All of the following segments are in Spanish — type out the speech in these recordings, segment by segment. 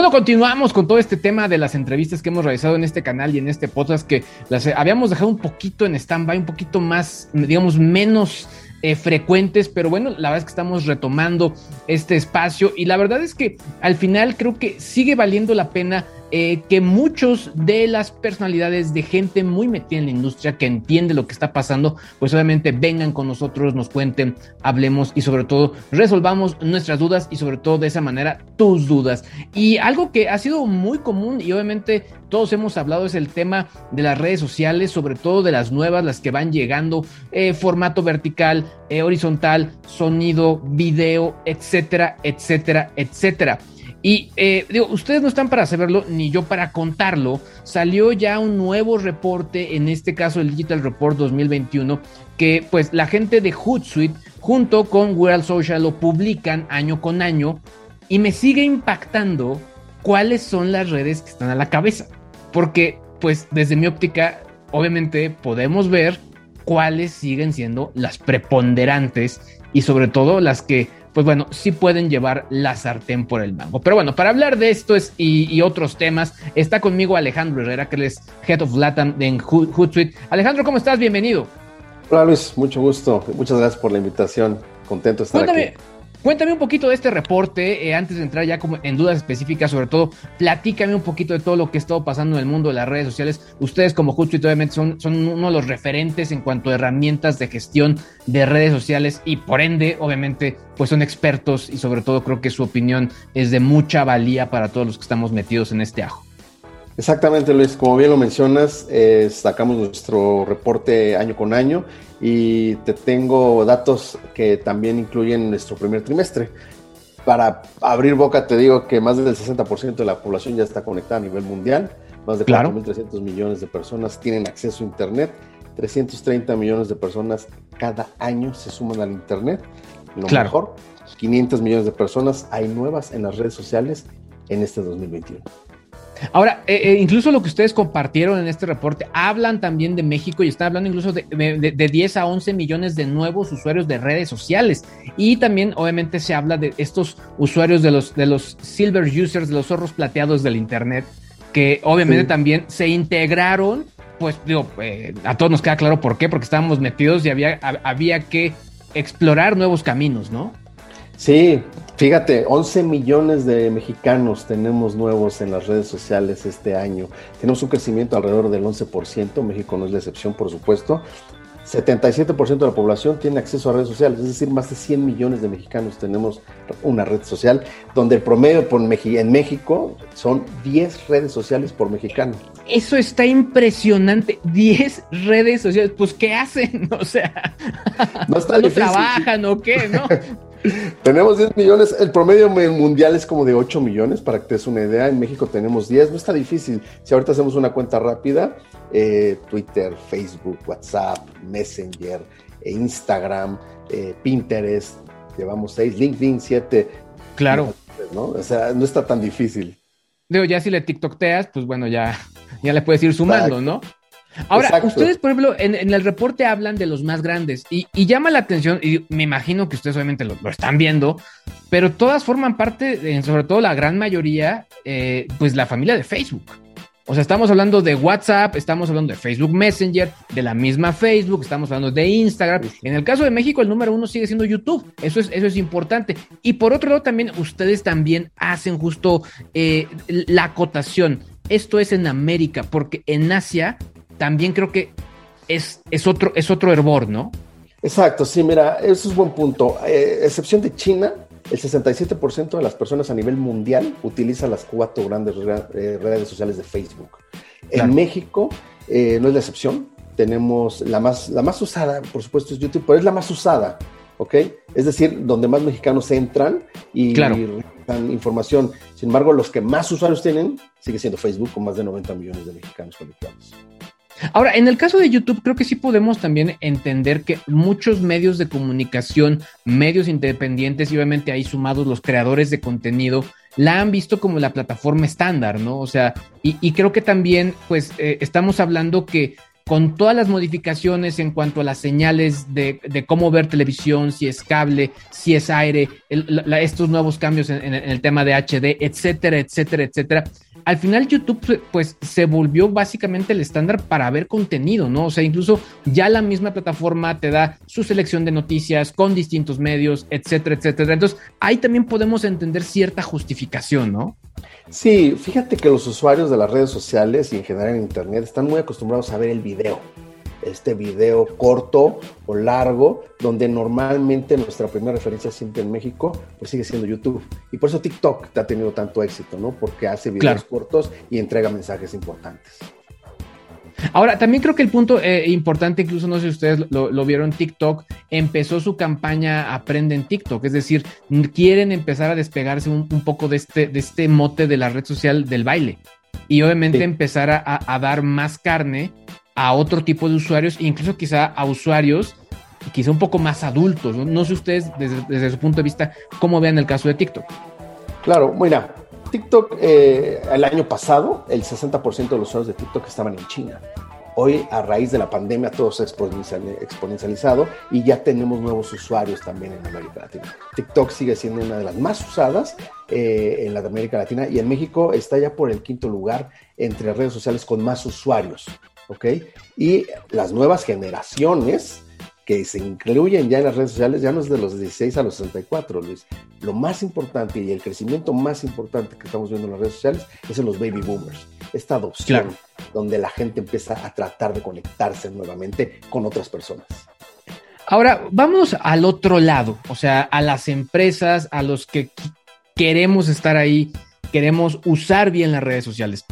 Bueno, continuamos con todo este tema de las entrevistas que hemos realizado en este canal y en este podcast que las habíamos dejado un poquito en stand-by, un poquito más, digamos, menos eh, frecuentes, pero bueno, la verdad es que estamos retomando este espacio y la verdad es que al final creo que sigue valiendo la pena eh, que muchos de las personalidades de gente muy metida en la industria que entiende lo que está pasando, pues obviamente vengan con nosotros, nos cuenten, hablemos y sobre todo resolvamos nuestras dudas y sobre todo de esa manera tus dudas. Y algo que ha sido muy común y obviamente todos hemos hablado es el tema de las redes sociales, sobre todo de las nuevas, las que van llegando, eh, formato vertical, eh, horizontal, sonido, video, etcétera, etcétera, etcétera. Y eh, digo, ustedes no están para saberlo, ni yo para contarlo. Salió ya un nuevo reporte, en este caso el Digital Report 2021, que pues la gente de Hootsuite junto con World Social lo publican año con año y me sigue impactando cuáles son las redes que están a la cabeza. Porque pues desde mi óptica, obviamente podemos ver cuáles siguen siendo las preponderantes y sobre todo las que pues bueno, sí pueden llevar la sartén por el mango. Pero bueno, para hablar de esto es, y, otros temas, está conmigo Alejandro Herrera, que es Head of Latam en Hootsuite. Alejandro, ¿cómo estás? Bienvenido. Hola Luis, mucho gusto. Muchas gracias por la invitación. Contento de estar aquí. Cuéntame un poquito de este reporte, eh, antes de entrar ya como en dudas específicas, sobre todo, platícame un poquito de todo lo que ha estado pasando en el mundo de las redes sociales. Ustedes como Hootsuite obviamente son, son uno de los referentes en cuanto a herramientas de gestión de redes sociales y por ende, obviamente, pues son expertos y sobre todo creo que su opinión es de mucha valía para todos los que estamos metidos en este ajo. Exactamente, Luis. Como bien lo mencionas, eh, sacamos nuestro reporte año con año y te tengo datos que también incluyen nuestro primer trimestre. Para abrir boca, te digo que más del 60% de la población ya está conectada a nivel mundial. Más de 4.300 millones de personas tienen acceso a Internet. 330 millones de personas cada año se suman al Internet. Lo mejor, 500 millones de personas hay nuevas en las redes sociales en este 2021. Ahora, eh, eh, incluso lo que ustedes compartieron en este reporte, hablan también de México y están hablando incluso de, de, 10 a 11 millones de nuevos usuarios de redes sociales. Y también, obviamente, se habla de estos usuarios de los, de los silver users, de los zorros plateados del Internet, que obviamente también se integraron. Pues digo, eh, a todos nos queda claro por qué, porque estábamos metidos y había, había que explorar nuevos caminos, ¿no? Sí, fíjate, 11 millones de mexicanos tenemos nuevos en las redes sociales este año. Tenemos un crecimiento alrededor del 11%, México no es la excepción, por supuesto. 77% de la población tiene acceso a redes sociales, es decir, más de 100 millones de mexicanos tenemos una red social, donde el promedio por en México son 10 redes sociales por mexicano. Eso está impresionante, 10 redes sociales, pues ¿qué hacen? O sea, no, ¿no trabajan o qué? ¿No? tenemos 10 millones, el promedio mundial es como de 8 millones, para que te des una idea. En México tenemos 10, no está difícil. Si ahorita hacemos una cuenta rápida, eh, Twitter, Facebook, WhatsApp, Messenger, eh, Instagram, eh, Pinterest, llevamos 6, LinkedIn 7. Claro. ¿no? O sea, no está tan difícil. Digo, ya si le TikTokteas, pues bueno, ya, ya le puedes ir sumando, ¿no? Ahora, ustedes, por ejemplo, en, el reporte hablan de los más grandes y, llama la atención, y me imagino que ustedes obviamente lo, están viendo, pero todas forman parte, sobre todo la gran mayoría, eh, pues la familia de Facebook. O sea, estamos hablando de WhatsApp, estamos hablando de Facebook Messenger, de la misma Facebook, estamos hablando de Instagram. En el caso de México, el número uno sigue siendo YouTube. Eso es, eso es importante. Y por otro lado, también ustedes también hacen justo eh, la acotación. Esto es en América, porque en Asia también creo que es, es, otro, es otro hervor, ¿no? Exacto, sí, mira, eso es buen punto. Eh, excepción de China, el 67% de las personas a nivel mundial utilizan las cuatro grandes eh, redes sociales de Facebook. En México eh, no es la excepción. Tenemos la más, la más usada, por supuesto, es YouTube, pero es la más usada. ¿ok? Es decir, donde más mexicanos entran y, Claro. dan información. Sin embargo, los que más usuarios tienen sigue siendo Facebook con más de 90 millones de mexicanos conectados. Ahora, en el caso de YouTube, creo que sí podemos también entender que muchos medios de comunicación, medios independientes y obviamente ahí sumados los creadores de contenido, la han visto como la plataforma estándar, ¿no? O sea, y, creo que también, pues, eh, estamos hablando que con todas las modificaciones en cuanto a las señales de, cómo ver televisión, si es cable, si es aire, la- estos nuevos cambios en, en el tema de HD, etcétera, etcétera, etcétera. Al final YouTube pues se volvió básicamente el estándar para ver contenido, ¿no? O sea, incluso ya la misma plataforma te da su selección de noticias con distintos medios, etcétera, etcétera. Entonces, ahí también podemos entender cierta justificación, ¿no? Sí, fíjate que los usuarios de las redes sociales y en general en Internet están muy acostumbrados a ver el video. Este video corto o largo, donde normalmente nuestra primera referencia siempre en México, pues sigue siendo YouTube. Y por eso TikTok ha tenido tanto éxito, ¿no? Porque hace videos Claro. cortos y entrega mensajes importantes. Ahora, también creo que el punto eh, importante, incluso no sé si ustedes lo, lo vieron, TikTok empezó su campaña Aprende en TikTok, es decir, quieren empezar a despegarse un, un poco de este, de este mote de la red social del baile y obviamente Sí. empezar a dar más carne a otro tipo de usuarios, incluso quizá a usuarios quizá un poco más adultos. No, sé ustedes desde, su punto de vista cómo vean el caso de TikTok. Claro, mira, TikTok eh, el año pasado, el 60% de los usuarios de TikTok estaban en China. Hoy, a raíz de la pandemia, todo se ha exponencial- exponencializado y ya tenemos nuevos usuarios también en América Latina. TikTok sigue siendo una de las más usadas eh, en la América Latina y en México está ya por el quinto lugar entre redes sociales con más usuarios, ¿ok? Y las nuevas generaciones que se incluyen ya en las redes sociales ya no es de los 16 a los 64, Luis. Lo más importante y el crecimiento más importante que estamos viendo en las redes sociales es en los baby boomers. Esta adopción Claro. donde la gente empieza a tratar de conectarse nuevamente con otras personas. Ahora, vamos al otro lado, o sea, a las empresas, a los que queremos estar ahí, queremos usar bien las redes sociales.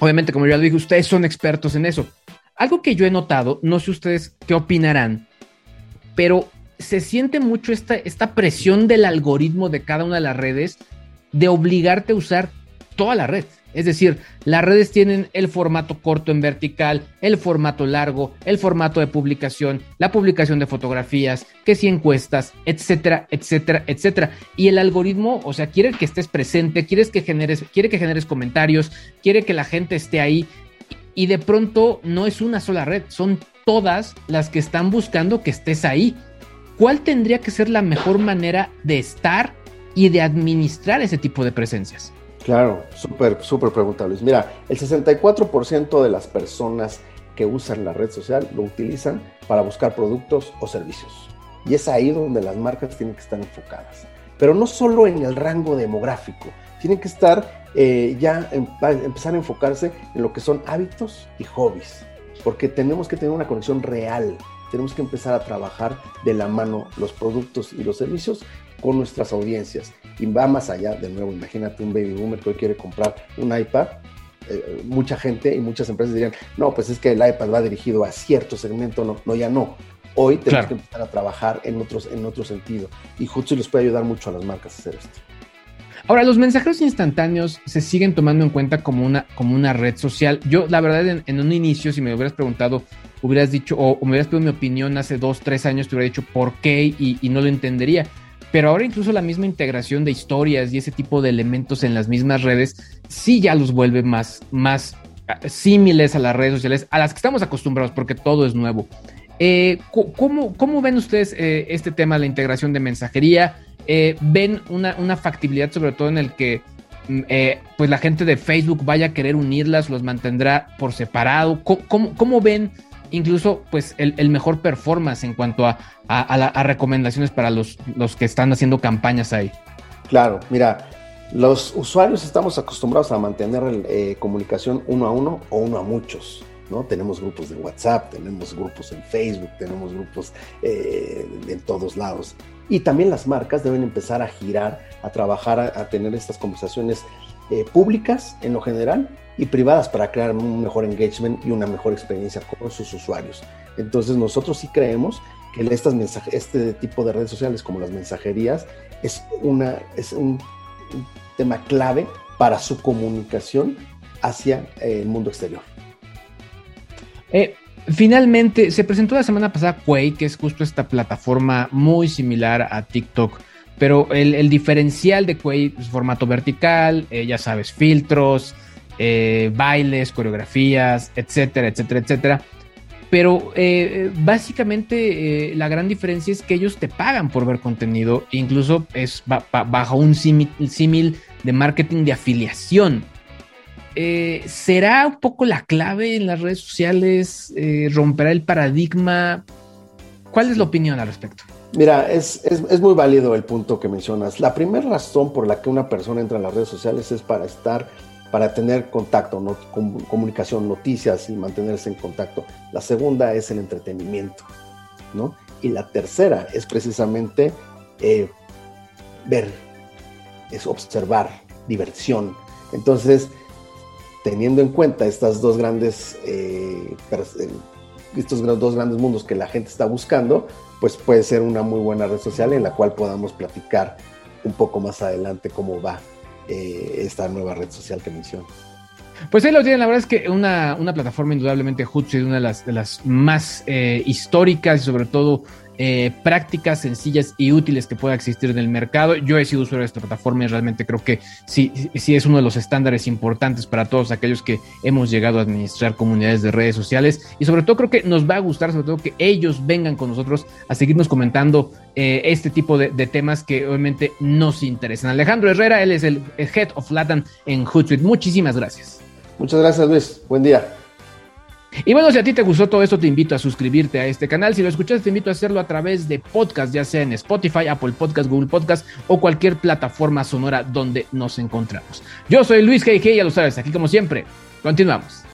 Obviamente, como ya lo dije, ustedes son expertos en eso. Algo que yo he notado, no sé ustedes qué opinarán, pero se siente mucho esta, esta presión del algoritmo de cada una de las redes de obligarte a usar toda la red. Es decir, las redes tienen el formato corto en vertical, el formato largo, el formato de publicación, la publicación de fotografías, que si encuestas, etcétera, etcétera, etcétera. Y el algoritmo, o sea, quiere que estés presente, quieres que generes, quiere que generes comentarios, quiere que la gente esté ahí. Y de pronto no es una sola red, son todas las que están buscando que estés ahí. ¿Cuál tendría que ser la mejor manera de estar y de administrar ese tipo de presencias? Claro, súper, súper pregunta, Luis. Mira, el 64% de las personas que usan la red social lo utilizan para buscar productos o servicios. Y es ahí donde las marcas tienen que estar enfocadas. Pero no solo en el rango demográfico, tienen que estar eh, ya en- a empezar a enfocarse en lo que son hábitos y hobbies, porque tenemos que tener una conexión real. Tenemos que empezar a trabajar de la mano los productos y los servicios con nuestras audiencias. Y va más allá, de nuevo, imagínate un baby boomer que hoy quiere comprar un iPad. eh, mucha gente y muchas empresas dirían, no, pues es que el iPad va dirigido a cierto segmento, no, no ya no. Hoy tenemos Claro. que empezar a trabajar en, otros, en otro sentido. Y Hootsuite les puede ayudar mucho a las marcas a hacer esto. Ahora, los mensajeros instantáneos se siguen tomando en cuenta como una, como una red social. Yo, la verdad, en, en un inicio, si me hubieras preguntado, hubieras dicho, o, o me hubieras pedido mi opinión hace dos, tres años, te hubiera dicho por qué y, y no lo entendería. Pero ahora incluso la misma integración de historias y ese tipo de elementos en las mismas redes, sí ya los vuelve más, más ah, símiles a las redes sociales, a las que estamos acostumbrados, porque todo es nuevo. Eh, ¿cómo, ¿Cómo ven ustedes eh, este tema de la integración de mensajería? Eh, ¿Ven una, una factibilidad sobre todo en el que mm, pues la gente de Facebook vaya a querer unirlas, los mantendrá por separado? ¿Cómo, cómo- cómo ven incluso pues el, mejor performance en cuanto a, a- recomendaciones para los, los que están haciendo campañas ahí? Claro, mira, los usuarios estamos acostumbrados a mantener eh, comunicación uno a uno o uno a muchos. ¿no? Tenemos grupos de WhatsApp, tenemos grupos en Facebook, tenemos grupos eh, en todos lados. Y también las marcas deben empezar a girar, a trabajar, a, a tener estas conversaciones eh, públicas en lo general y privadas para crear un mejor engagement y una mejor experiencia con sus usuarios. Entonces nosotros sí creemos que estas este tipo de redes sociales como las mensajerías es, una, es un, tema clave para su comunicación hacia eh, el mundo exterior. Eh, finalmente, se presentó la semana pasada Quay, que es justo esta plataforma muy similar a TikTok, pero el, diferencial de Quay es formato vertical, eh, ya sabes, filtros, bailes, coreografías, etcétera, etcétera, etcétera. Pero eh, básicamente eh, la gran diferencia es que ellos te pagan por ver contenido, incluso es bajo un símil de marketing de afiliación. Eh, ¿Será un poco la clave en las redes sociales? ¿Romperá el paradigma? ¿Cuál es la opinión al respecto? Mira, es, es, muy válido el punto que mencionas. La primera razón por la que una persona entra en las redes sociales es para estar para tener contacto, comunicación, noticias y mantenerse en contacto. La segunda es el entretenimiento, ¿no? Y la tercera es precisamente eh, ver, es observar, diversión. Entonces, teniendo en cuenta estas dos grandes, eh, eh, estos dos grandes mundos que la gente está buscando, pues puede ser una muy buena red social en la cual podamos platicar un poco más adelante cómo va eh, esta nueva red social que menciono. Pues ahí lo tienen, la verdad es que una, plataforma indudablemente Hootsuite, una de las, de las más eh, históricas y sobre todo eh, prácticas sencillas y útiles que pueda existir en el mercado. Yo he sido usuario de esta plataforma y realmente creo que sí, sí es uno de los estándares importantes para todos aquellos que hemos llegado a administrar comunidades de redes sociales y sobre todo creo que nos va a gustar, sobre todo que ellos vengan con nosotros a seguirnos comentando eh, este tipo de, temas que obviamente nos interesan. Alejandro Herrera, él es el, Head of Latin en Hootsuite. Muchísimas gracias. Muchas gracias Luis, buen día. Y bueno, si a ti te gustó todo esto, te invito a suscribirte a este canal. Si lo escuchas, te invito a hacerlo a través de podcast, ya sea en Spotify, Apple Podcast, Google Podcast o cualquier plataforma sonora donde nos encontramos. Yo soy Luis G.G. ya lo sabes, aquí como siempre. Continuamos.